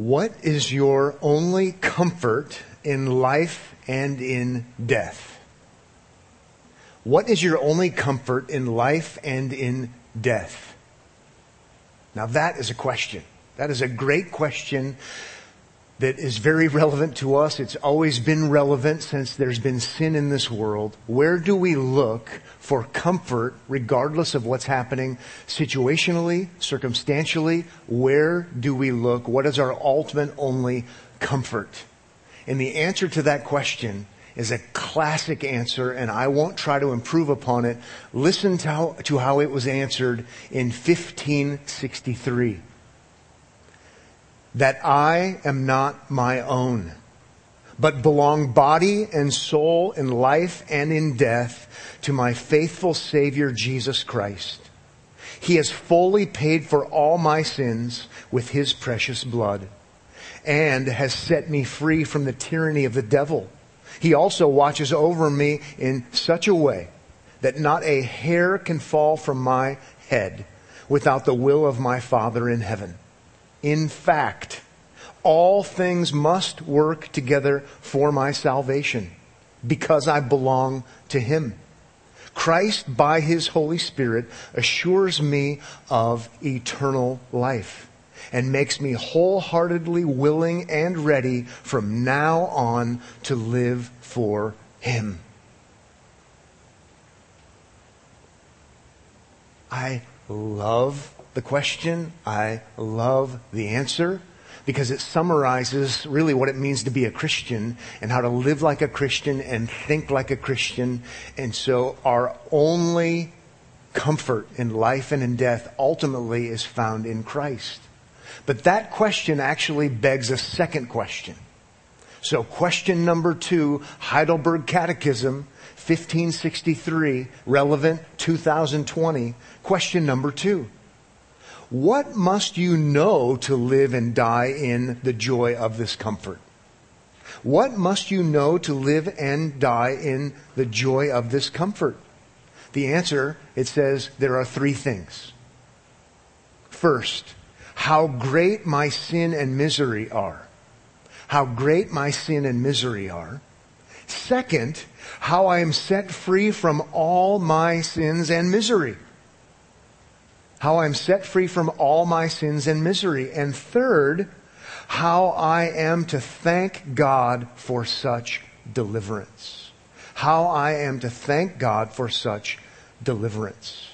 What is your only comfort in life and in death? What is your only comfort in life and in death? Now that is a question. That is a great question that is very relevant to us. It's always been relevant since there's been sin in this world. Where do we look for comfort regardless of what's happening situationally, circumstantially? Where do we look? What is our ultimate only comfort? And the answer to that question is a classic answer and I won't try to improve upon it. Listen to how, to how it was answered in 1563 that I am not my own, but belong body and soul in life and in death to my faithful Savior Jesus Christ. He has fully paid for all my sins with His precious blood and has set me free from the tyranny of the devil. He also watches over me in such a way that not a hair can fall from my head without the will of my Father in heaven. In fact, all things must work together for my salvation because I belong to Him. Christ, by His Holy Spirit, assures me of eternal life and makes me wholeheartedly willing and ready from now on to live for Him. I love the question. I love the answer because it summarizes really what it means to be a Christian and how to live like a Christian and think like a Christian. And so our only comfort in life and in death ultimately is found in Christ. But that question actually begs a second question. So question number two, Heidelberg Catechism, 1563, relevant 2020. Question number two. What must you know to live and die in the joy of this comfort? What must you know to live and die in the joy of this comfort? The answer, it says, there are three things. First, how great my sin and misery are. How great my sin and misery are. Second, how I am set free from all my sins and misery how I'm set free from all my sins and misery. And third, how I am to thank God for such deliverance. How I am to thank God for such deliverance.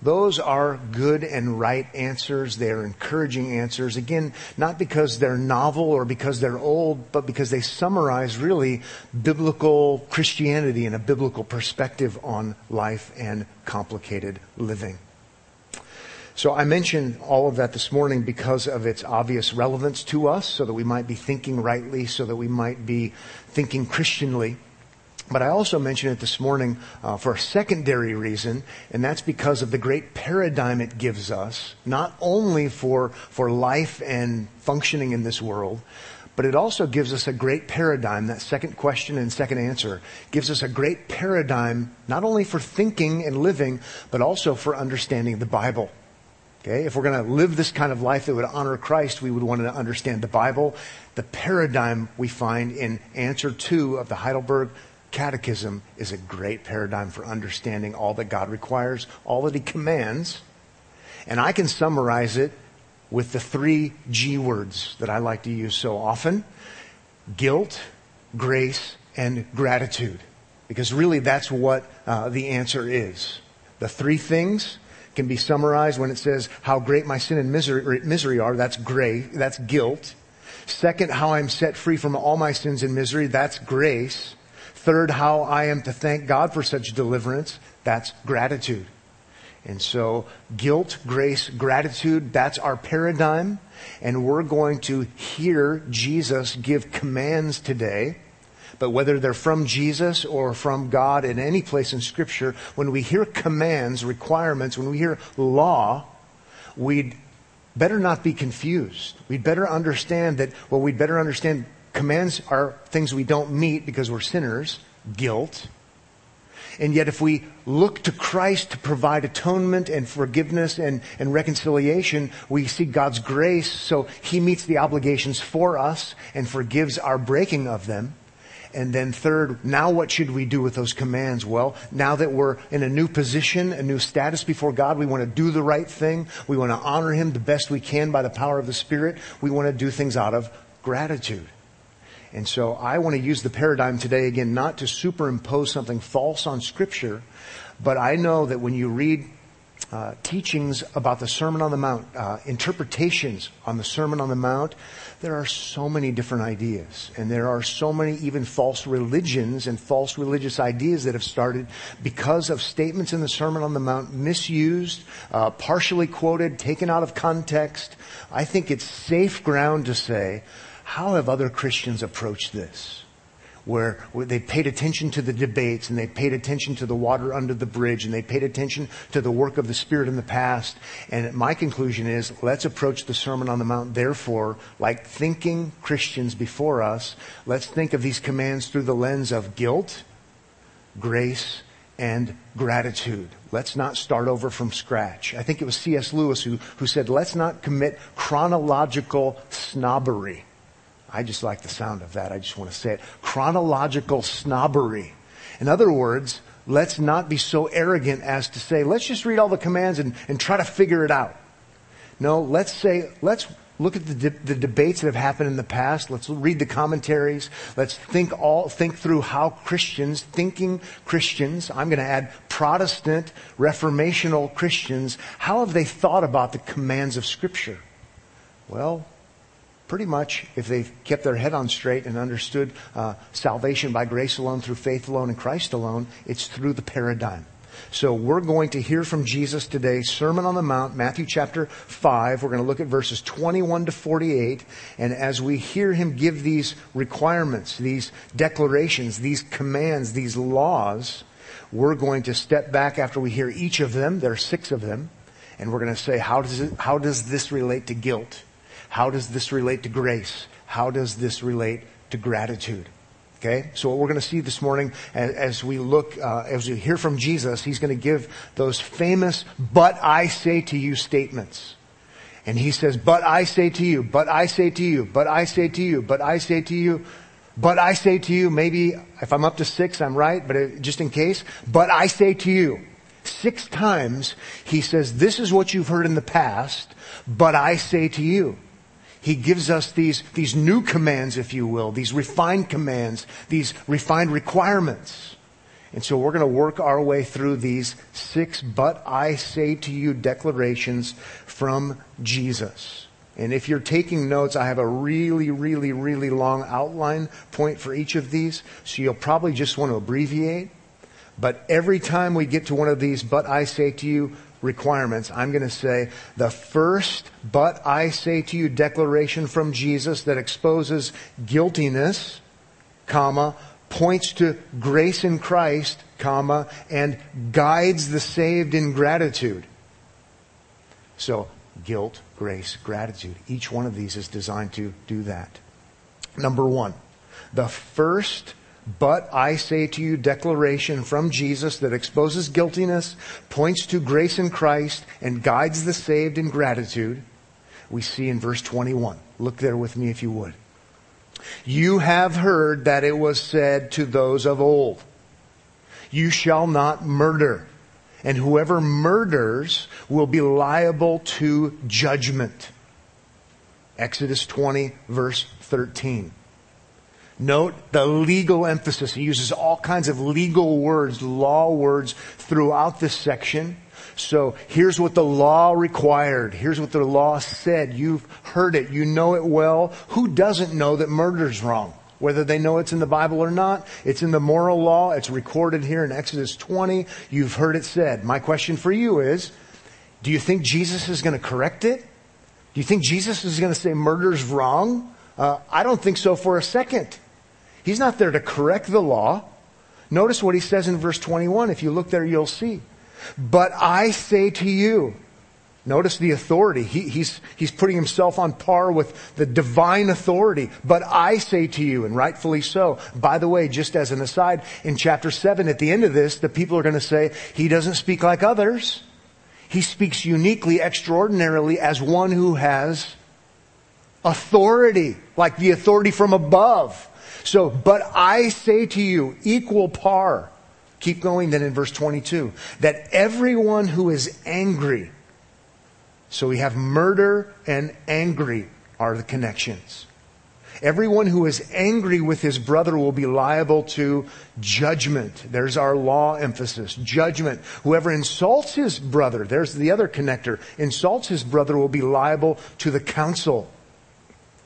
Those are good and right answers. They are encouraging answers. Again, not because they're novel or because they're old, but because they summarize really biblical Christianity and a biblical perspective on life and complicated living. So I mentioned all of that this morning because of its obvious relevance to us, so that we might be thinking rightly, so that we might be thinking Christianly. But I also mentioned it this morning uh, for a secondary reason, and that's because of the great paradigm it gives us, not only for, for life and functioning in this world, but it also gives us a great paradigm. That second question and second answer gives us a great paradigm, not only for thinking and living, but also for understanding the Bible. Okay, if we're going to live this kind of life that would honor Christ, we would want to understand the Bible. The paradigm we find in answer two of the Heidelberg Catechism is a great paradigm for understanding all that God requires, all that He commands. And I can summarize it with the three G words that I like to use so often. Guilt, grace, and gratitude. Because really that's what uh, the answer is. The three things can be summarized when it says how great my sin and misery, are. That's grace. That's guilt. Second, how I'm set free from all my sins and misery. That's grace. Third, how I am to thank God for such deliverance. That's gratitude. And so guilt, grace, gratitude, that's our paradigm. And we're going to hear Jesus give commands today but whether they're from Jesus or from God in any place in scripture, when we hear commands, requirements, when we hear law, we'd better not be confused. We'd better understand that, well, we'd better understand commands are things we don't meet because we're sinners, guilt. And yet if we look to Christ to provide atonement and forgiveness and, and reconciliation, we see God's grace so He meets the obligations for us and forgives our breaking of them. And then third, now what should we do with those commands? Well, now that we're in a new position, a new status before God, we want to do the right thing. We want to honor Him the best we can by the power of the Spirit. We want to do things out of gratitude. And so I want to use the paradigm today again, not to superimpose something false on scripture, but I know that when you read uh, teachings about the Sermon on the Mount, uh, interpretations on the Sermon on the Mount, there are so many different ideas. And there are so many even false religions and false religious ideas that have started because of statements in the Sermon on the Mount misused, uh, partially quoted, taken out of context. I think it's safe ground to say how have other Christians approached this? Where, where they paid attention to the debates and they paid attention to the water under the bridge and they paid attention to the work of the Spirit in the past. And my conclusion is let's approach the Sermon on the Mount, therefore, like thinking Christians before us. Let's think of these commands through the lens of guilt, grace, and gratitude. Let's not start over from scratch. I think it was C.S. Lewis who, who said, let's not commit chronological snobbery. I just like the sound of that. I just want to say it. Chronological snobbery. In other words, let's not be so arrogant as to say, let's just read all the commands and, and try to figure it out. No, let's say, let's look at the, de- the debates that have happened in the past. Let's read the commentaries. Let's think all, think through how Christians, thinking Christians, I'm going to add Protestant, reformational Christians, how have they thought about the commands of Scripture? Well, pretty much, if they've kept their head on straight and understood uh, salvation by grace alone, through faith alone, and Christ alone, it's through the paradigm. So we're going to hear from Jesus today, Sermon on the Mount, Matthew chapter 5. We're going to look at verses 21 to 48. And as we hear him give these requirements, these declarations, these commands, these laws, we're going to step back after we hear each of them. There are six of them. And we're going to say, how does, it, how does this relate to guilt? How does this relate to grace? How does this relate to gratitude? Okay, so what we're going to see this morning as, as we look, uh, as we hear from Jesus, he's going to give those famous "But I say to you" statements, and he says, "But I say to you, but I say to you, but I say to you, but I say to you." But I say to you, maybe if I'm up to six, I'm right, but it, just in case, but I say to you, six times he says, this is what you've heard in the past, but I say to you he gives us these, these new commands, if you will, these refined commands, these refined requirements. And so we're going to work our way through these six, but I say to you declarations from Jesus. And if you're taking notes, I have a really, really, really long outline point for each of these. So you'll probably just want to abbreviate. But every time we get to one of these, but I say to you, requirements, I'm going to say the first, but I say to you declaration from Jesus that exposes guiltiness, comma, points to grace in Christ, comma, and guides the saved in gratitude. So, guilt, grace, gratitude. Each one of these is designed to do that. Number one, the first but I say to you declaration from Jesus that exposes guiltiness, points to grace in Christ, and guides the saved in gratitude, we see in verse 21. Look there with me if you would. You have heard that it was said to those of old, You shall not murder, and whoever murders will be liable to judgment. Exodus 20, verse 13. Note the legal emphasis. He uses all kinds of legal words, law words throughout this section. So here's what the law required. Here's what the law said. You've heard it. You know it well. Who doesn't know that murder's wrong? Whether they know it's in the Bible or not, it's in the moral law. It's recorded here in Exodus 20. You've heard it said. My question for you is, do you think Jesus is going to correct it? Do you think Jesus is going to say murder's wrong? Uh, I don't think so for a second. He's not there to correct the law. Notice what he says in verse 21. If you look there, you'll see. But I say to you, Notice the authority. He, he's, he's putting himself on par with the divine authority. But I say to you, and rightfully so, by the way, just as an aside, in chapter 7, at the end of this, the people are going to say, he doesn't speak like others. He speaks uniquely, extraordinarily, as one who has authority, like the authority from above. So, but I say to you, equal par. Keep going then in verse 22, that everyone who is angry, so we have murder and angry are the connections. Everyone who is angry with his brother will be liable to judgment. There's our law emphasis. Judgment. Whoever insults his brother, there's the other connector, insults his brother will be liable to the council.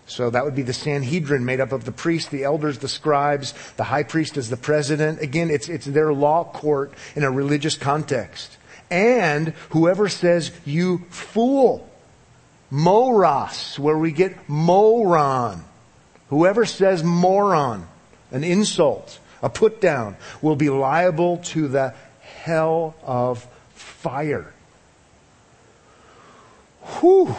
So that would be the Sanhedrin made up of the priests, the elders, the scribes, the high priest as the president. Again, it's, it's their law court in a religious context and whoever says, you fool. Moros, where we get moron. Whoever says moron, an insult, a put down, will be liable to the hell of fire. Whew.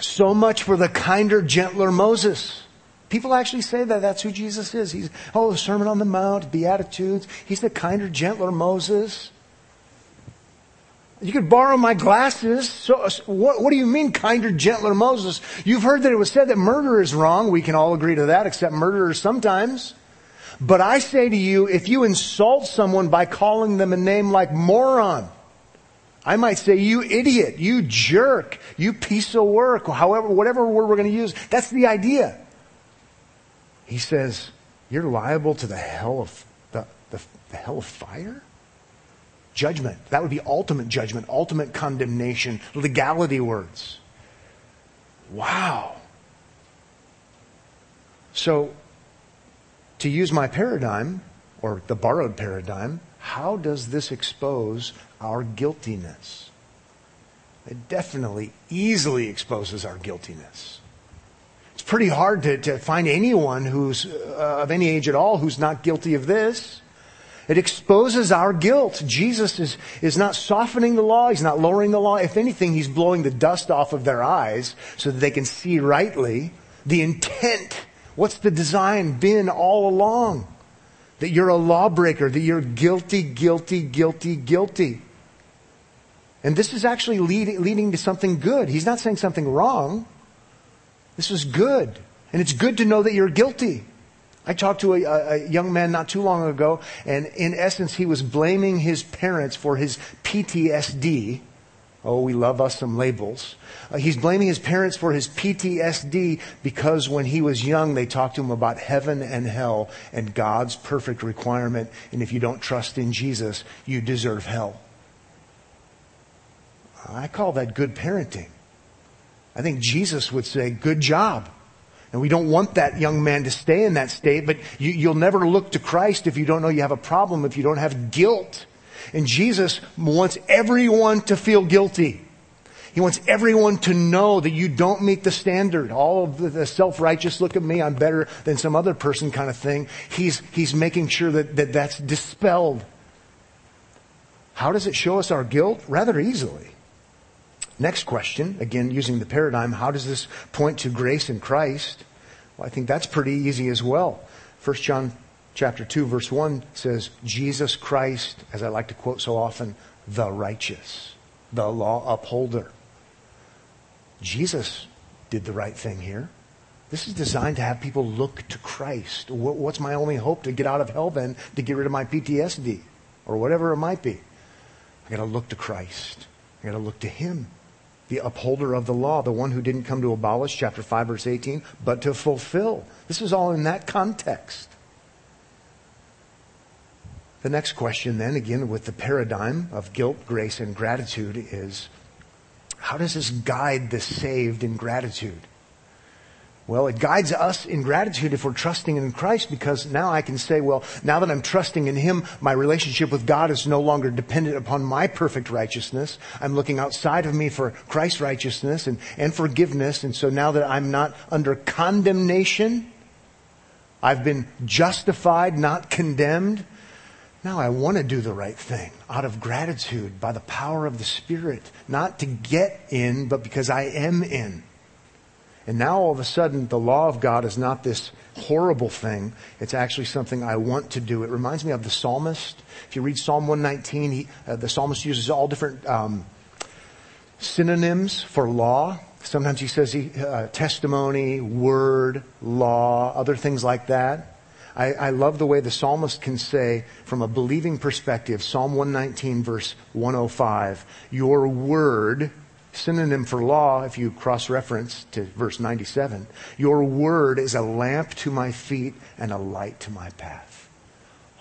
So much for the kinder, gentler Moses. People actually say that that's who Jesus is. He's, oh, the Sermon on the Mount, Beatitudes. He's the kinder, gentler Moses. You could borrow my glasses. So, what, what do you mean, kinder, gentler Moses? You've heard that it was said that murder is wrong. We can all agree to that, except murderers sometimes. But I say to you, if you insult someone by calling them a name like moron, I might say, you idiot, you jerk, you piece of work, however, whatever word we're going to use. That's the idea. He says, you're liable to the hell of, the, the, the hell of fire? Judgment. That would be ultimate judgment, ultimate condemnation, legality words. Wow. So, to use my paradigm, or the borrowed paradigm, how does this expose our guiltiness? It definitely, easily exposes our guiltiness. It's pretty hard to, to find anyone who's uh, of any age at all who's not guilty of this. It exposes our guilt. Jesus is, is not softening the law. He's not lowering the law. If anything, he's blowing the dust off of their eyes so that they can see rightly the intent. What's the design been all along? That you're a lawbreaker, that you're guilty, guilty, guilty, guilty. And this is actually lead, leading to something good. He's not saying something wrong. This is good. And it's good to know that you're guilty. I talked to a, a, young man not too long ago, and in essence, he was blaming his parents for his PTSD. Oh, we love us some labels. Uh, he's blaming his parents for his PTSD because when he was young, they talked to him about heaven and hell and God's perfect requirement. And if you don't trust in Jesus, you deserve hell. I call that good parenting. I think Jesus would say, good job. And we don't want that young man to stay in that state, but you, will never look to Christ if you don't know you have a problem, if you don't have guilt. And Jesus wants everyone to feel guilty. He wants everyone to know that you don't meet the standard. All of the self-righteous, look at me, I'm better than some other person kind of thing. He's, he's making sure that, that that's dispelled. How does it show us our guilt? Rather easily. Next question, again using the paradigm, how does this point to grace in Christ? Well, I think that's pretty easy as well. 1 John chapter 2 verse 1 says, Jesus Christ, as I like to quote so often, the righteous, the law upholder. Jesus did the right thing here. This is designed to have people look to Christ. What's my only hope to get out of hell then, to get rid of my PTSD, or whatever it might be? I gotta look to Christ. I gotta look to Him the upholder of the law, the one who didn't come to abolish, chapter 5, verse 18, but to fulfill. This is all in that context. The next question, then, again, with the paradigm of guilt, grace, and gratitude, is how does this guide the saved in gratitude? Well, it guides us in gratitude if we're trusting in Christ because now I can say, well, now that I'm trusting in Him, my relationship with God is no longer dependent upon my perfect righteousness. I'm looking outside of me for Christ's righteousness and, and forgiveness. And so now that I'm not under condemnation, I've been justified, not condemned. Now I want to do the right thing out of gratitude by the power of the Spirit, not to get in, but because I am in. And now all of a sudden, the law of God is not this horrible thing. It's actually something I want to do. It reminds me of the psalmist. If you read Psalm 119, he, uh, the psalmist uses all different um, synonyms for law. Sometimes he says he, uh, testimony, word, law, other things like that. I, I love the way the psalmist can say, from a believing perspective, Psalm 119, verse 105, Your word, synonym for law, if you cross reference to verse 97, Your word is a lamp to my feet and a light to my path.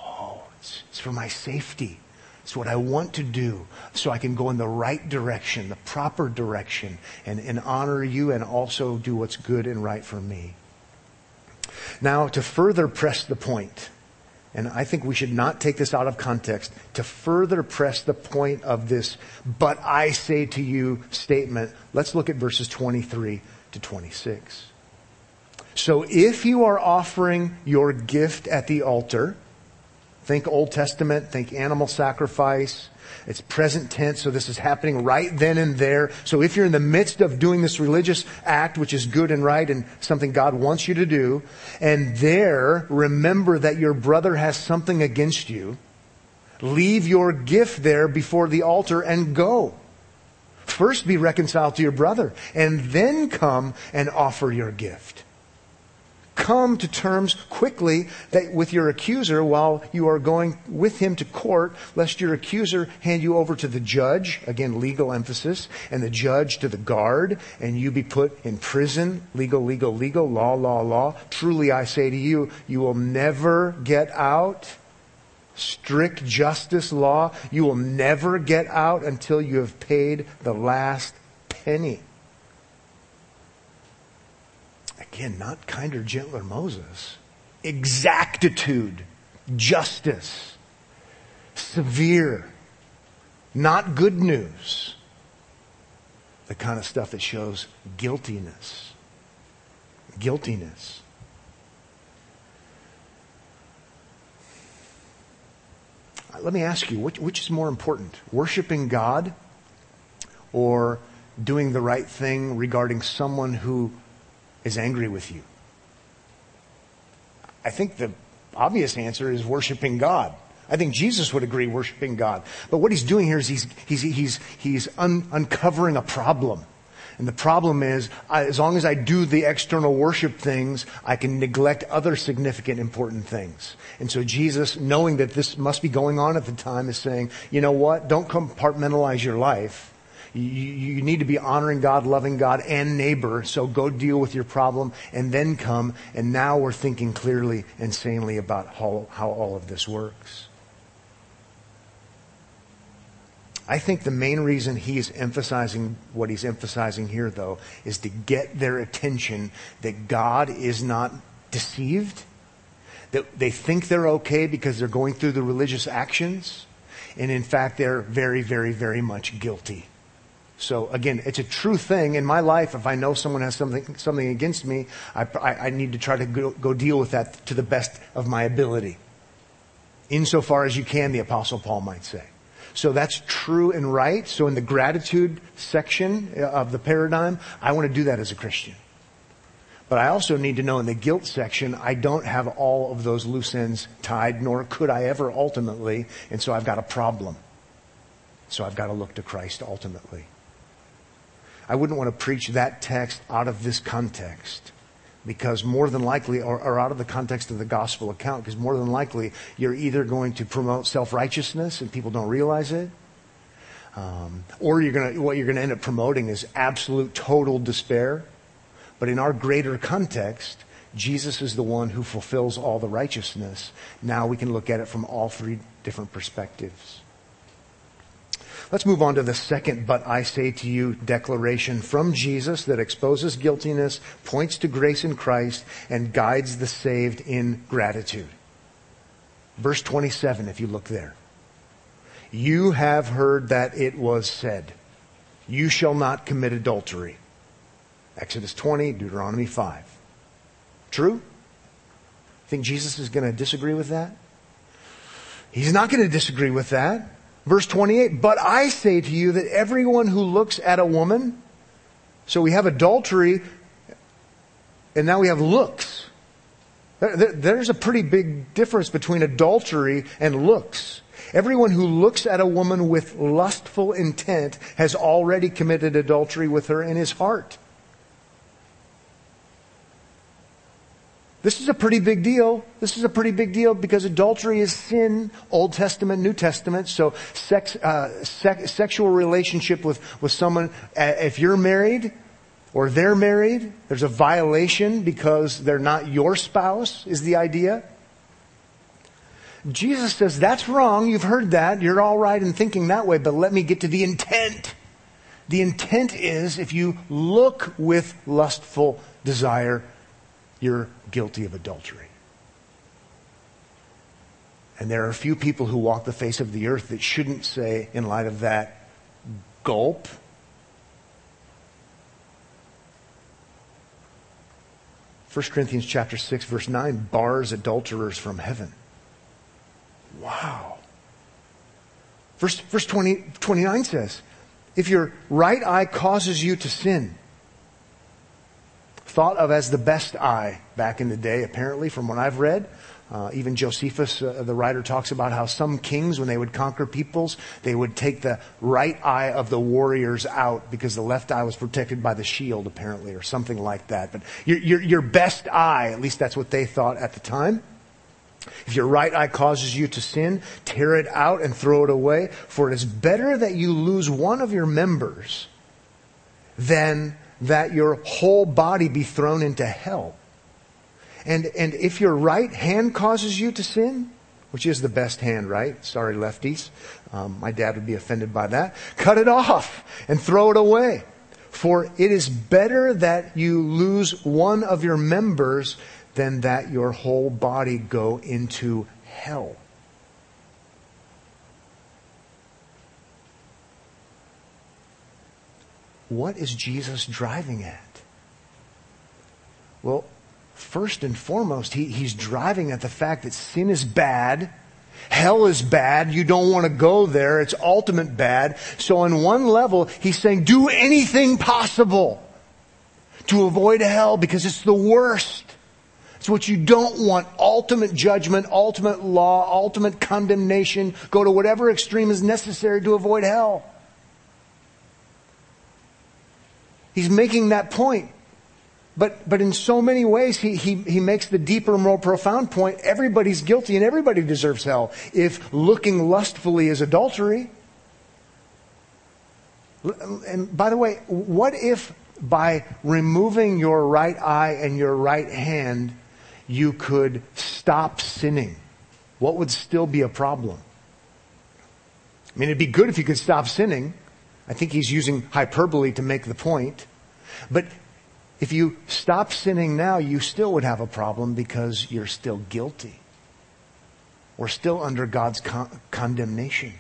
Oh, it's, it's for my safety. It's what I want to do so I can go in the right direction, the proper direction, and, and honor you and also do what's good and right for me. Now, to further press the point, and I think we should not take this out of context, to further press the point of this, but I say to you statement, let's look at verses 23 to 26. So if you are offering your gift at the altar, think Old Testament, think animal sacrifice, it's present tense, so this is happening right then and there. So if you're in the midst of doing this religious act, which is good and right and something God wants you to do, and there remember that your brother has something against you, leave your gift there before the altar and go. First be reconciled to your brother and then come and offer your gift come to terms quickly with your accuser while you are going with him to court, lest your accuser hand you over to the judge, again, legal emphasis, and the judge to the guard, and you be put in prison, legal, legal, legal, law, law, law. Truly I say to you, you will never get out. Strict justice law, you will never get out until you have paid the last penny. Again, not kinder, gentler Moses. Exactitude, justice, severe, not good news. The kind of stuff that shows guiltiness. Guiltiness. Uh, let me ask you, which, which is more important? Worshiping God or doing the right thing regarding someone who is angry with you? I think the obvious answer is worshiping God. I think Jesus would agree worshiping God. But what he's doing here is he's, he's, he's, he's un- uncovering a problem. And the problem is, I, as long as I do the external worship things, I can neglect other significant, important things. And so Jesus, knowing that this must be going on at the time, is saying, you know what? Don't compartmentalize your life. You, you need to be honoring God, loving God, and neighbor. So go deal with your problem and then come. And now we're thinking clearly and sanely about how, how all of this works. I think the main reason he's emphasizing what he's emphasizing here, though, is to get their attention that God is not deceived, that they think they're okay because they're going through the religious actions, and in fact, they're very, very, very much guilty. So again, it's a true thing in my life. If I know someone has something, something against me, I, I, I need to try to go, go deal with that to the best of my ability. Insofar as you can, the apostle Paul might say. So that's true and right. So in the gratitude section uh, of the paradigm, I want to do that as a Christian. But I also need to know in the guilt section, I don't have all of those loose ends tied, nor could I ever ultimately. And so I've got a problem. So I've got to look to Christ ultimately. I wouldn't want to preach that text out of this context because more than likely, or, or, out of the context of the gospel account, because more than likely you're either going to promote self-righteousness and people don't realize it, um, or you're going to, what you're going to end up promoting is absolute total despair. But in our greater context, Jesus is the one who fulfills all the righteousness. Now we can look at it from all three different perspectives. Let's move on to the second but I say to you declaration from Jesus that exposes guiltiness, points to grace in Christ, and guides the saved in gratitude. Verse 27, if you look there. You have heard that it was said, You shall not commit adultery. Exodus 20, Deuteronomy 5. True? Think Jesus is going to disagree with that? He's not going to disagree with that. Verse 28, but I say to you that everyone who looks at a woman, so we have adultery, and now we have looks. There's a pretty big difference between adultery and looks. Everyone who looks at a woman with lustful intent has already committed adultery with her in his heart. This is a pretty big deal. This is a pretty big deal because adultery is sin, Old Testament, New Testament. So sex, uh, sex, sexual relationship with, with someone, uh, if you're married or they're married, there's a violation because they're not your spouse is the idea. Jesus says, that's wrong. You've heard that. You're all right in thinking that way, but let me get to the intent. The intent is if you look with lustful desire, you're guilty of adultery. And there are a few people who walk the face of the earth that shouldn't say, in light of that, gulp. First Corinthians chapter 6 verse 9 bars adulterers from heaven. Wow. Verse, verse 20, 29 says, if your right eye causes you to sin, thought of as the best eye back in the day, apparently, from what I've read. Uh, even Josephus, uh, the writer, talks about how some kings, when they would conquer peoples, they would take the right eye of the warriors out because the left eye was protected by the shield, apparently, or something like that. But your, your, your best eye, at least that's what they thought at the time. If your right eye causes you to sin, tear it out and throw it away, for it is better that you lose one of your members than that your whole body be thrown into hell. And, and if your right hand causes you to sin, which is the best hand, right? Sorry, lefties. Um, my dad would be offended by that. Cut it off and throw it away. For it is better that you lose one of your members than that your whole body go into hell. What is Jesus driving at? Well, first and foremost, he, he's driving at the fact that sin is bad. Hell is bad. You don't want to go there. It's ultimate bad. So on one level, he's saying do anything possible to avoid hell because it's the worst. It's what you don't want. Ultimate judgment, ultimate law, ultimate condemnation. Go to whatever extreme is necessary to avoid hell. He's making that point. But, but in so many ways, he, he, he makes the deeper, more profound point. Everybody's guilty and everybody deserves hell if looking lustfully is adultery. And by the way, what if by removing your right eye and your right hand, you could stop sinning? What would still be a problem? I mean, it'd be good if you could stop sinning. I think he's using hyperbole to make the point. But if you stop sinning now, you still would have a problem because you're still guilty. We're still under God's con- condemnation.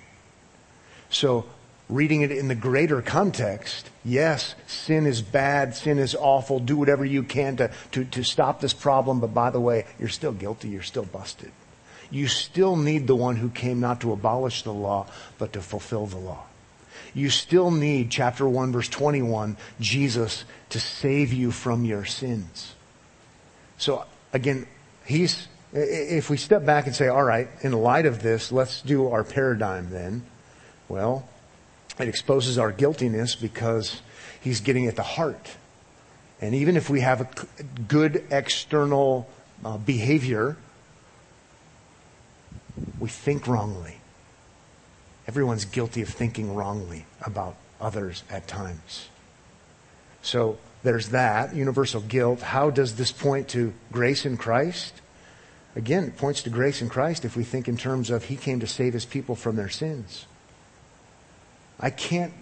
So, reading it in the greater context, yes, sin is bad, sin is awful, do whatever you can to, to, to stop this problem, but by the way, you're still guilty, you're still busted. You still need the one who came not to abolish the law, but to fulfill the law you still need, chapter 1, verse 21, Jesus to save you from your sins. So again, he's, if we step back and say, all right, in light of this, let's do our paradigm then. Well, it exposes our guiltiness because he's getting at the heart. And even if we have a good external uh, behavior, we think wrongly. Everyone's guilty of thinking wrongly about others at times. So there's that, universal guilt. How does this point to grace in Christ? Again, it points to grace in Christ if we think in terms of He came to save His people from their sins. I can't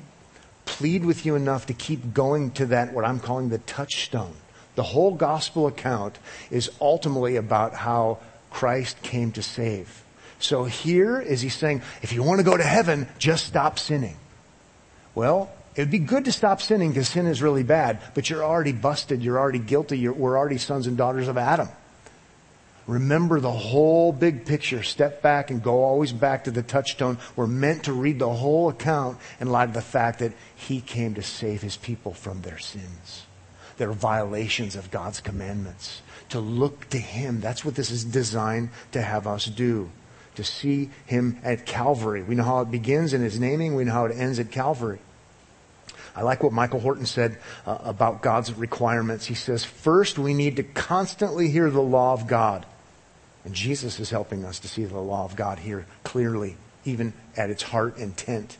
plead with you enough to keep going to that, what I'm calling the touchstone. The whole gospel account is ultimately about how Christ came to save. So here is he saying, if you want to go to heaven, just stop sinning. Well, it would be good to stop sinning because sin is really bad, but you're already busted. You're already guilty. You're, we're already sons and daughters of Adam. Remember the whole big picture. Step back and go always back to the touchstone. We're meant to read the whole account in light of the fact that He came to save His people from their sins, their violations of God's commandments. To look to Him. That's what this is designed to have us do. To see Him at Calvary. We know how it begins in His naming. We know how it ends at Calvary. I like what Michael Horton said uh, about God's requirements. He says, first, we need to constantly hear the law of God. And Jesus is helping us to see the law of God here clearly, even at its heart intent.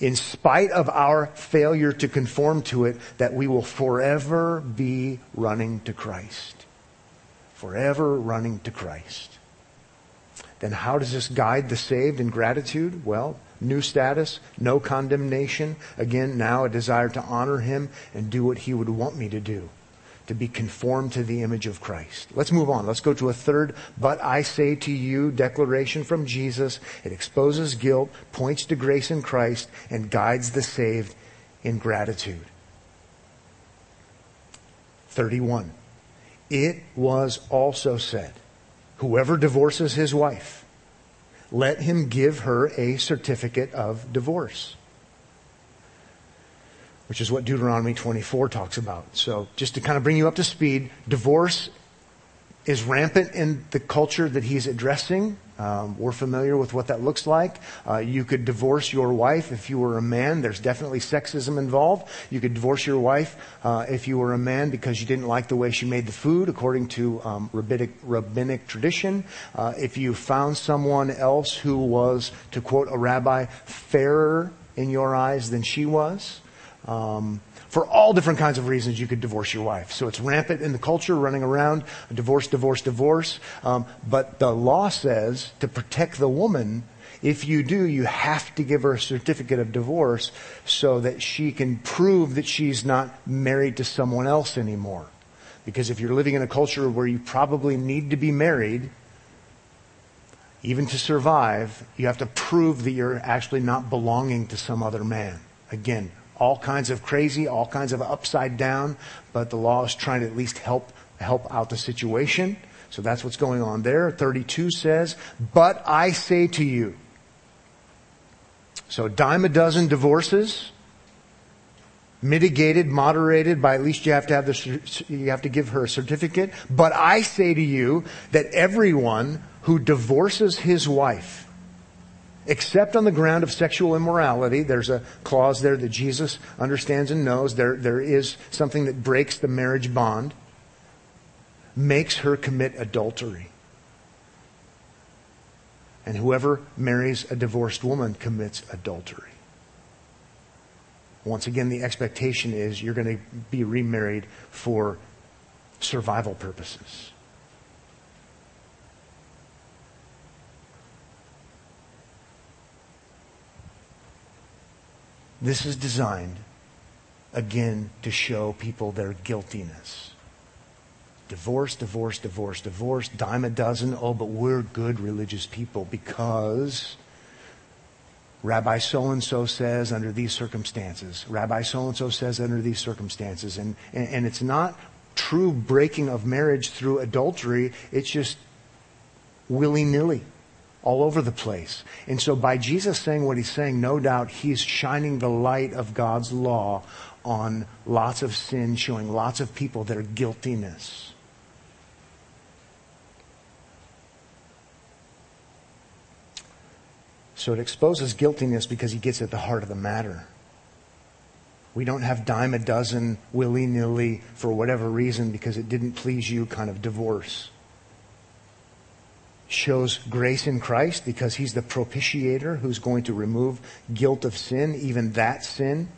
In spite of our failure to conform to it, that we will forever be running to Christ. Forever running to Christ. Then how does this guide the saved in gratitude? Well, new status, no condemnation. Again, now a desire to honor him and do what he would want me to do to be conformed to the image of Christ. Let's move on. Let's go to a third, but I say to you declaration from Jesus. It exposes guilt, points to grace in Christ, and guides the saved in gratitude. 31. It was also said, whoever divorces his wife, let him give her a certificate of divorce which is what Deuteronomy 24 talks about. So just to kind of bring you up to speed, divorce is rampant in the culture that he's addressing. Um, we're familiar with what that looks like. Uh, you could divorce your wife if you were a man. There's definitely sexism involved. You could divorce your wife uh, if you were a man because you didn't like the way she made the food, according to um, rabbinic, rabbinic tradition. Uh, if you found someone else who was, to quote a rabbi, fairer in your eyes than she was, um, for all different kinds of reasons, you could divorce your wife. So it's rampant in the culture, running around, divorce, divorce, divorce. Um, but the law says to protect the woman, if you do, you have to give her a certificate of divorce so that she can prove that she's not married to someone else anymore. Because if you're living in a culture where you probably need to be married, even to survive, you have to prove that you're actually not belonging to some other man. Again, all kinds of crazy, all kinds of upside down, but the law is trying to at least help, help out the situation. So that's what's going on there. 32 says, but I say to you. So dime a dozen divorces, mitigated, moderated by at least you have to have the, you have to give her a certificate. But I say to you that everyone who divorces his wife, except on the ground of sexual immorality. There's a clause there that Jesus understands and knows. There, there is something that breaks the marriage bond, makes her commit adultery. And whoever marries a divorced woman commits adultery. Once again, the expectation is you're going to be remarried for survival purposes. This is designed, again, to show people their guiltiness. Divorce, divorce, divorce, divorce, dime a dozen. Oh, but we're good religious people because Rabbi so and so says under these circumstances. Rabbi so and so says under these circumstances. And, and, and it's not true breaking of marriage through adultery, it's just willy nilly all over the place. And so by Jesus saying what he's saying, no doubt he's shining the light of God's law on lots of sin, showing lots of people their guiltiness. So it exposes guiltiness because he gets at the heart of the matter. We don't have dime a dozen willy nilly for whatever reason because it didn't please you kind of divorce shows grace in Christ because he's the propitiator who's going to remove guilt of sin, even that sin.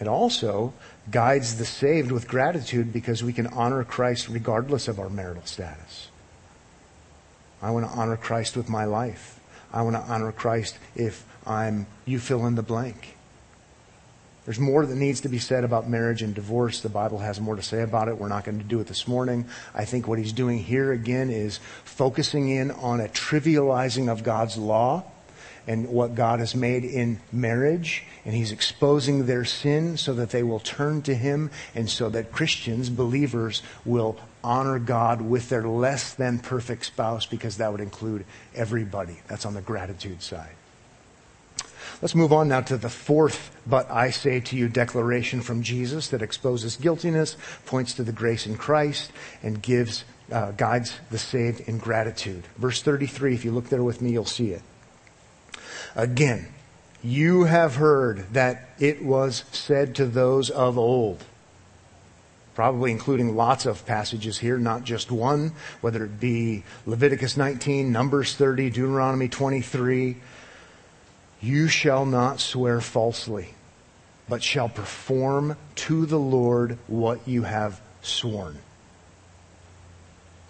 It also guides the saved with gratitude because we can honor Christ regardless of our marital status. I want to honor Christ with my life. I want to honor Christ if I'm, you fill in the blank. There's more that needs to be said about marriage and divorce. The Bible has more to say about it. We're not going to do it this morning. I think what he's doing here again is focusing in on a trivializing of God's law and what God has made in marriage. And he's exposing their sin so that they will turn to him and so that Christians, believers, will honor God with their less than perfect spouse because that would include everybody. That's on the gratitude side. Let's move on now to the fourth, but I say to you declaration from Jesus that exposes guiltiness, points to the grace in Christ, and gives, uh, guides the saved in gratitude. Verse 33, if you look there with me, you'll see it. Again, you have heard that it was said to those of old, probably including lots of passages here, not just one, whether it be Leviticus 19, Numbers 30, Deuteronomy 23, you shall not swear falsely, but shall perform to the Lord what you have sworn.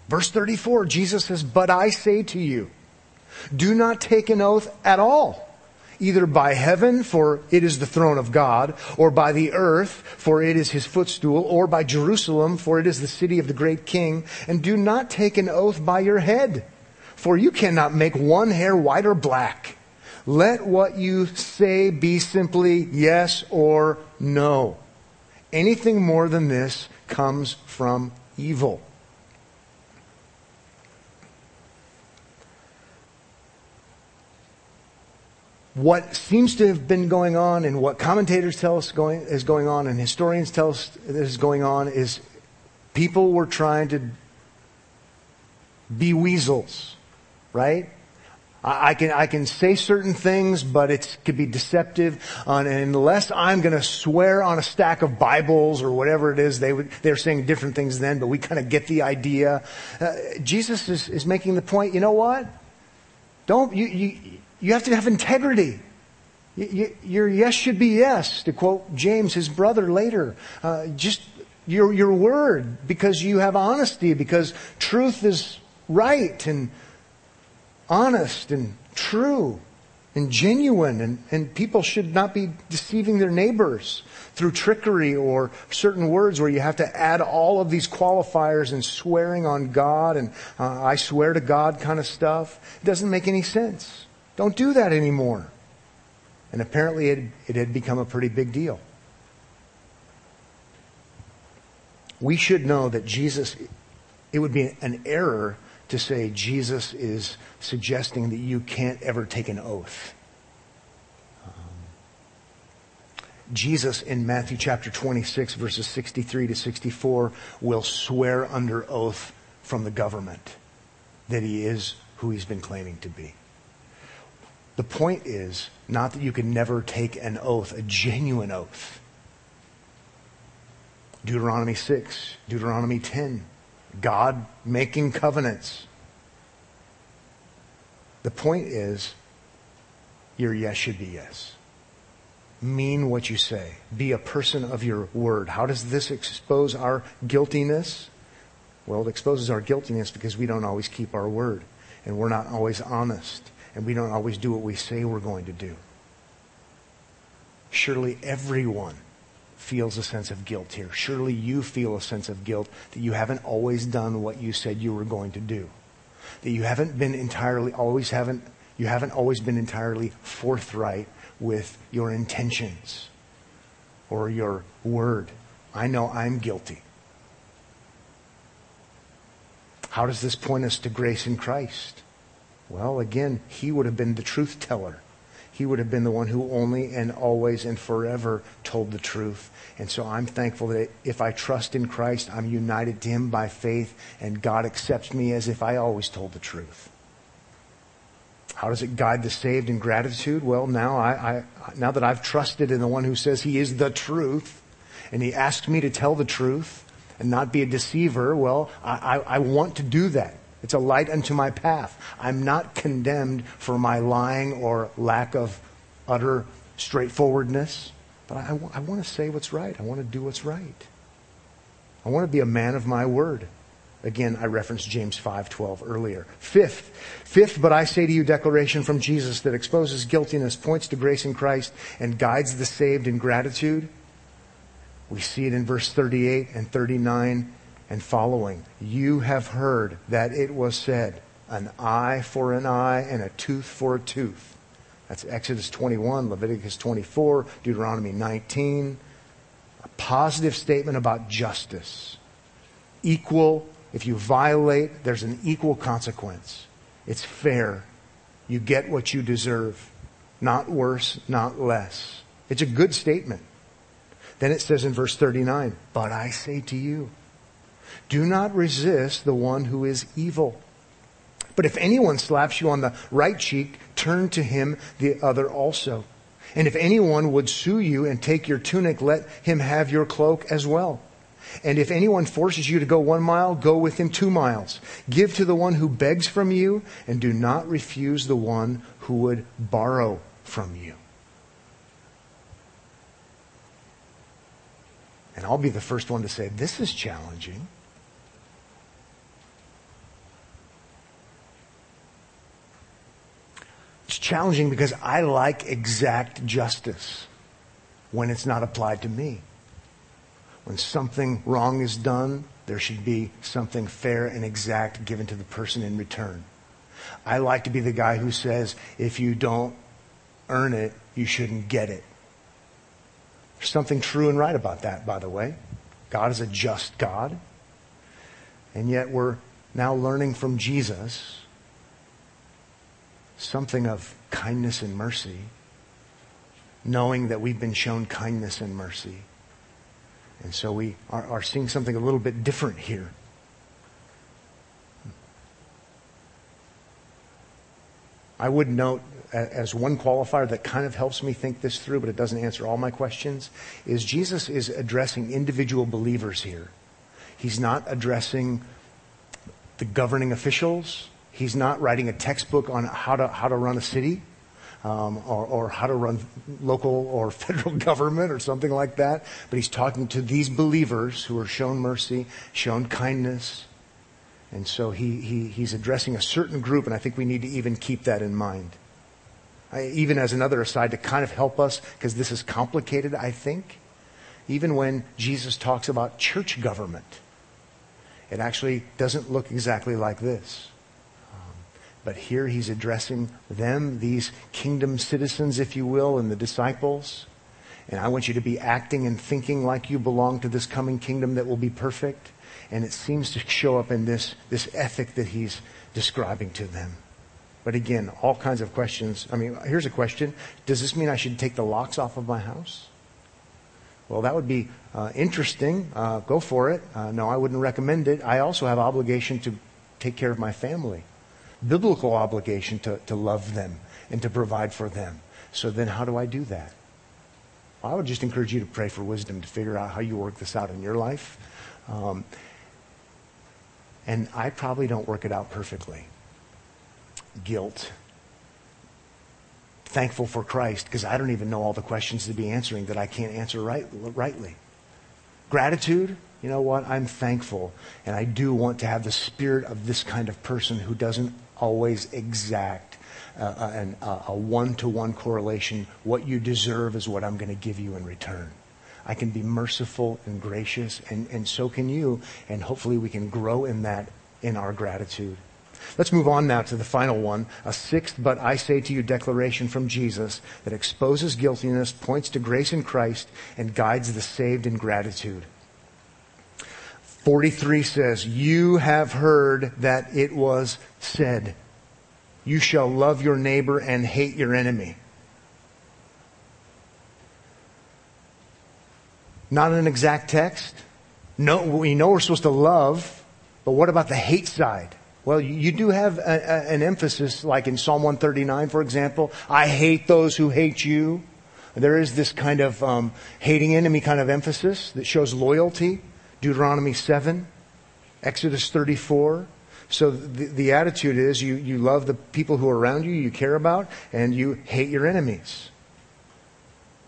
Verse 34, Jesus says, But I say to you, do not take an oath at all, either by heaven, for it is the throne of God, or by the earth, for it is his footstool, or by Jerusalem, for it is the city of the great king. And do not take an oath by your head, for you cannot make one hair white or black. Let what you say be simply yes or no. Anything more than this comes from evil. What seems to have been going on and what commentators tell us going, is going on and historians tell us is going on is people were trying to be weasels, right? I can, I can say certain things, but it could be deceptive. unless I'm going to swear on a stack of Bibles or whatever it is, they would, they're saying different things then, but we kind of get the idea. Uh, Jesus is, is making the point, you know what? Don't, you, you, you have to have integrity. your yes should be yes, to quote James, his brother later. Uh, just your, your word, because you have honesty, because truth is right and honest and true and genuine, and, and people should not be deceiving their neighbors through trickery or certain words where you have to add all of these qualifiers and swearing on God and uh, I swear to God kind of stuff. It doesn't make any sense. Don't do that anymore. And apparently it, it had become a pretty big deal. We should know that Jesus, it would be an error to say Jesus is suggesting that you can't ever take an oath. Jesus in Matthew chapter 26 verses 63 to 64 will swear under oath from the government that he is who he's been claiming to be. The point is not that you can never take an oath, a genuine oath. Deuteronomy 6, Deuteronomy 10, God making covenants. The point is, your yes should be yes. Mean what you say. Be a person of your word. How does this expose our guiltiness? Well, it exposes our guiltiness because we don't always keep our word and we're not always honest and we don't always do what we say we're going to do. Surely everyone feels a sense of guilt here. Surely you feel a sense of guilt that you haven't always done what you said you were going to do. That you haven't been entirely, always haven't, you haven't always been entirely forthright with your intentions or your word. I know I'm guilty. How does this point us to grace in Christ? Well, again, he would have been the truth teller he would have been the one who only and always and forever told the truth. And so I'm thankful that if I trust in Christ, I'm united to him by faith, and God accepts me as if I always told the truth. How does it guide the saved in gratitude? Well, now I, I now that I've trusted in the one who says he is the truth, and he asks me to tell the truth and not be a deceiver, well, I, I, I want to do that. It's a light unto my path. I'm not condemned for my lying or lack of utter straightforwardness, but I, want to say what's right. I want to do what's right. I want to be a man of my word. Again, I referenced James 5:12 earlier. Fifth, fifth, but I say to you declaration from Jesus that exposes guiltiness, points to grace in Christ and guides the saved in gratitude. We see it in verse 38 and 39 and following. You have heard that it was said, an eye for an eye and a tooth for a tooth. That's Exodus 21, Leviticus 24, Deuteronomy 19. A positive statement about justice. Equal If you violate, there's an equal consequence. It's fair. You get what you deserve. Not worse, not less. It's a good statement. Then it says in verse 39, But I say to you, do not resist the one who is evil. But if anyone slaps you on the right cheek, turn to him the other also. And if anyone would sue you and take your tunic, let him have your cloak as well. And if anyone forces you to go one mile, go with him two miles. Give to the one who begs from you, and do not refuse the one who would borrow from you. And I'll be the first one to say, this is challenging. Challenging because I like exact justice when it's not applied to me. When something wrong is done, there should be something fair and exact given to the person in return. I like to be the guy who says, if you don't earn it, you shouldn't get it. There's something true and right about that, by the way. God is a just God. And yet we're now learning from Jesus something of kindness and mercy, knowing that we've been shown kindness and mercy. And so we are, are seeing something a little bit different here. I would note as one qualifier that kind of helps me think this through, but it doesn't answer all my questions, is Jesus is addressing individual believers here. He's not addressing the governing officials. He's not writing a textbook on how to, how to run a city. Um, or, or, how to run local or federal government or something like that. But he's talking to these believers who are shown mercy, shown kindness, and so he, he, he's addressing a certain group, and I think we need to even keep that in mind. I, even as another aside to kind of help us, because this is complicated, I think. Even when Jesus talks about church government, it actually doesn't look exactly like this. But here he's addressing them, these kingdom citizens, if you will, and the disciples. And I want you to be acting and thinking like you belong to this coming kingdom that will be perfect. And it seems to show up in this, this ethic that he's describing to them. But again, all kinds of questions. I mean, here's a question. Does this mean I should take the locks off of my house? Well, that would be uh, interesting. Uh, go for it. Uh, no, I wouldn't recommend it. I also have obligation to take care of my family. Biblical obligation to, to love them and to provide for them. So then how do I do that? I would just encourage you to pray for wisdom to figure out how you work this out in your life. Um, and I probably don't work it out perfectly. Guilt. Thankful for Christ because I don't even know all the questions to be answering that I can't answer right, rightly. Gratitude, you know what? I'm thankful. And I do want to have the spirit of this kind of person who doesn't always exact uh, uh an, uh, a one to one correlation. What you deserve is what I'm going to give you in return. I can be merciful and gracious, and, and so can you. And hopefully we can grow in that in our gratitude. Let's move on now to the final one, a sixth but I say to you declaration from Jesus that exposes guiltiness, points to grace in Christ, and guides the saved in gratitude. 43 says, You have heard that it was said, You shall love your neighbor and hate your enemy. Not an exact text. No, we know we're supposed to love, but what about the hate side? Well, you do have a, a, an emphasis, like in Psalm 139, for example. I hate those who hate you. There is this kind of um, hating enemy kind of emphasis that shows loyalty. Deuteronomy 7, Exodus 34. So the, the attitude is you, you love the people who are around you, you care about, and you hate your enemies.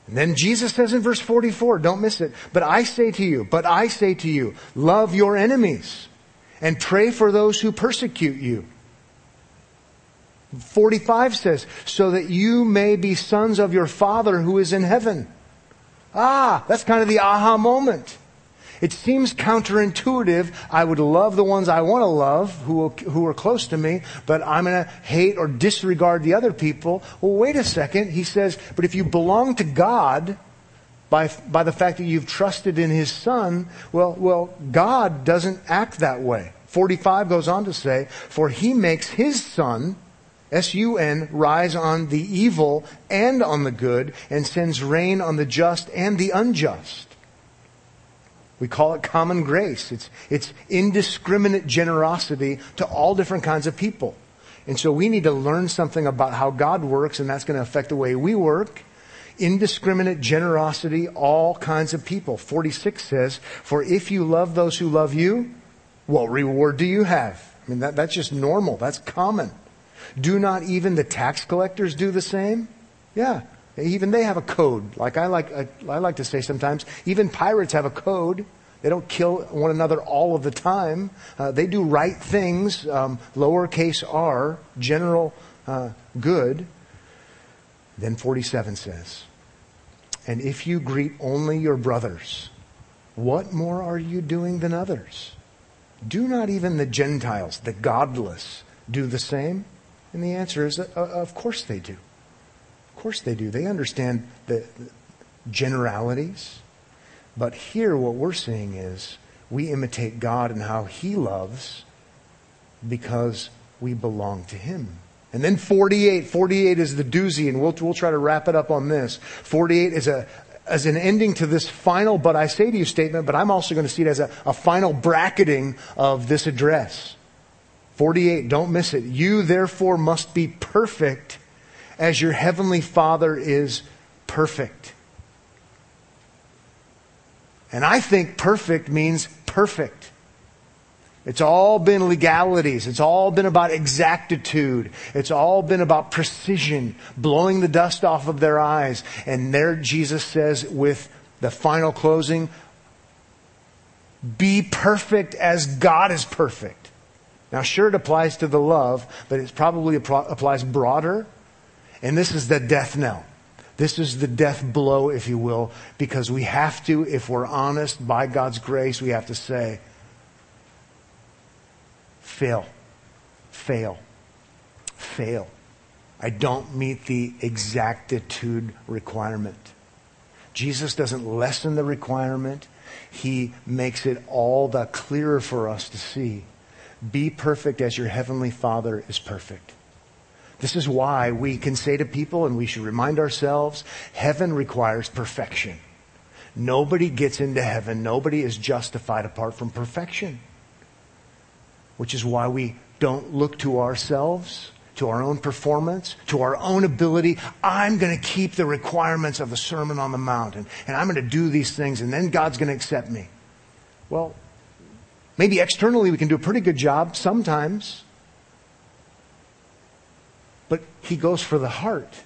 And then Jesus says in verse 44, don't miss it, but I say to you, but I say to you, love your enemies and pray for those who persecute you. 45 says, so that you may be sons of your Father who is in heaven. Ah, that's kind of the aha moment. It seems counterintuitive. I would love the ones I want to love who, who are close to me, but I'm going to hate or disregard the other people. Well, wait a second. He says, but if you belong to God, by, by the fact that you've trusted in His Son, well, well, God doesn't act that way. 45 goes on to say, for he makes his son, S-U-N, rise on the evil and on the good and sends rain on the just and the unjust. We call it common grace. It's, it's indiscriminate generosity to all different kinds of people. And so we need to learn something about how God works, and that's going to affect the way we work. Indiscriminate generosity, all kinds of people. 46 says, For if you love those who love you, what reward do you have? I mean, that, that's just normal. That's common. Do not even the tax collectors do the same? Yeah. Even they have a code. Like I like, I, I like to say sometimes, even pirates have a code. They don't kill one another all of the time. Uh, they do right things, um, lowercase r, general uh, good. Then 47 says, And if you greet only your brothers, what more are you doing than others? Do not even the Gentiles, the godless, do the same? And the answer is, uh, of course they do. Course they do. They understand the generalities. But here, what we're seeing is we imitate God and how He loves because we belong to Him. And then 48, 48 is the doozy, and we'll, we'll try to wrap it up on this. 48 is a, as an ending to this final but I say to you statement, but I'm also going to see it as a, a final bracketing of this address. 48, don't miss it. You therefore must be perfect as your heavenly Father is perfect. And I think perfect means perfect. It's all been legalities. It's all been about exactitude. It's all been about precision, blowing the dust off of their eyes. And there Jesus says with the final closing, be perfect as God is perfect. Now sure it applies to the love, but it probably applies broader. And this is the death knell. This is the death blow, if you will, because we have to, if we're honest, by God's grace, we have to say, fail, fail, fail. I don't meet the exactitude requirement. Jesus doesn't lessen the requirement. He makes it all the clearer for us to see. Be perfect as your heavenly Father is perfect. This is why we can say to people, and we should remind ourselves, heaven requires perfection. Nobody gets into heaven. Nobody is justified apart from perfection. Which is why we don't look to ourselves, to our own performance, to our own ability. I'm going to keep the requirements of the Sermon on the Mount, and, and I'm going to do these things, and then God's going to accept me. Well, maybe externally we can do a pretty good job sometimes. But he goes for the heart,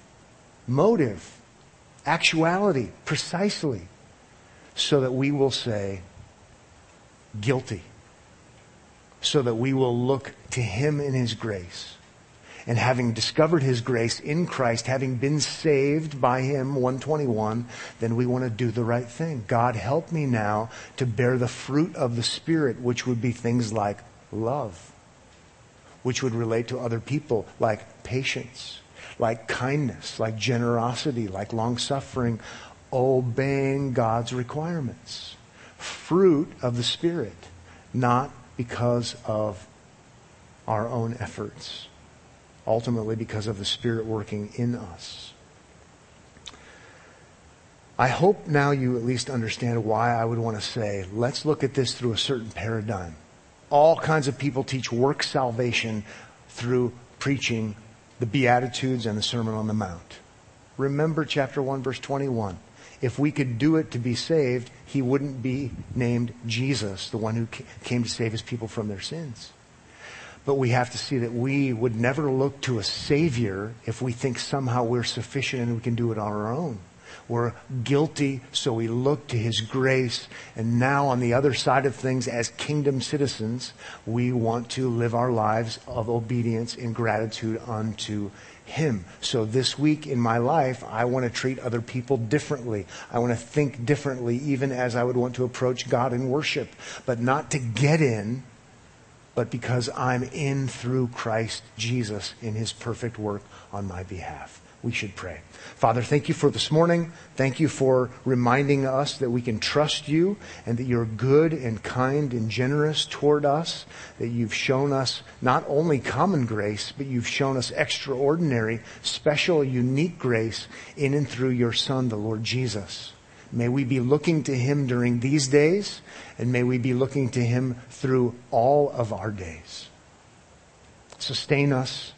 motive, actuality, precisely, so that we will say, guilty. So that we will look to him in his grace. And having discovered his grace in Christ, having been saved by him, 121, then we want to do the right thing. God, help me now to bear the fruit of the Spirit, which would be things like love which would relate to other people, like patience, like kindness, like generosity, like long suffering, obeying God's requirements. Fruit of the Spirit, not because of our own efforts, ultimately because of the Spirit working in us. I hope now you at least understand why I would want to say, let's look at this through a certain paradigm all kinds of people teach work salvation through preaching the Beatitudes and the Sermon on the Mount. Remember chapter 1 verse 21. If we could do it to be saved, he wouldn't be named Jesus, the one who came to save his people from their sins. But we have to see that we would never look to a savior if we think somehow we're sufficient and we can do it on our own. We're guilty, so we look to His grace. And now on the other side of things, as kingdom citizens, we want to live our lives of obedience and gratitude unto him. So this week in my life, I want to treat other people differently. I want to think differently, even as I would want to approach God in worship, but not to get in, but because I'm in through Christ Jesus in his perfect work on my behalf. We should pray. Father, thank you for this morning. Thank you for reminding us that we can trust you and that you're good and kind and generous toward us, that you've shown us not only common grace, but you've shown us extraordinary, special, unique grace in and through your Son, the Lord Jesus. May we be looking to him during these days, and may we be looking to him through all of our days. Sustain us,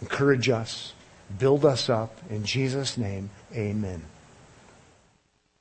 encourage us, build us up. In Jesus' name, amen.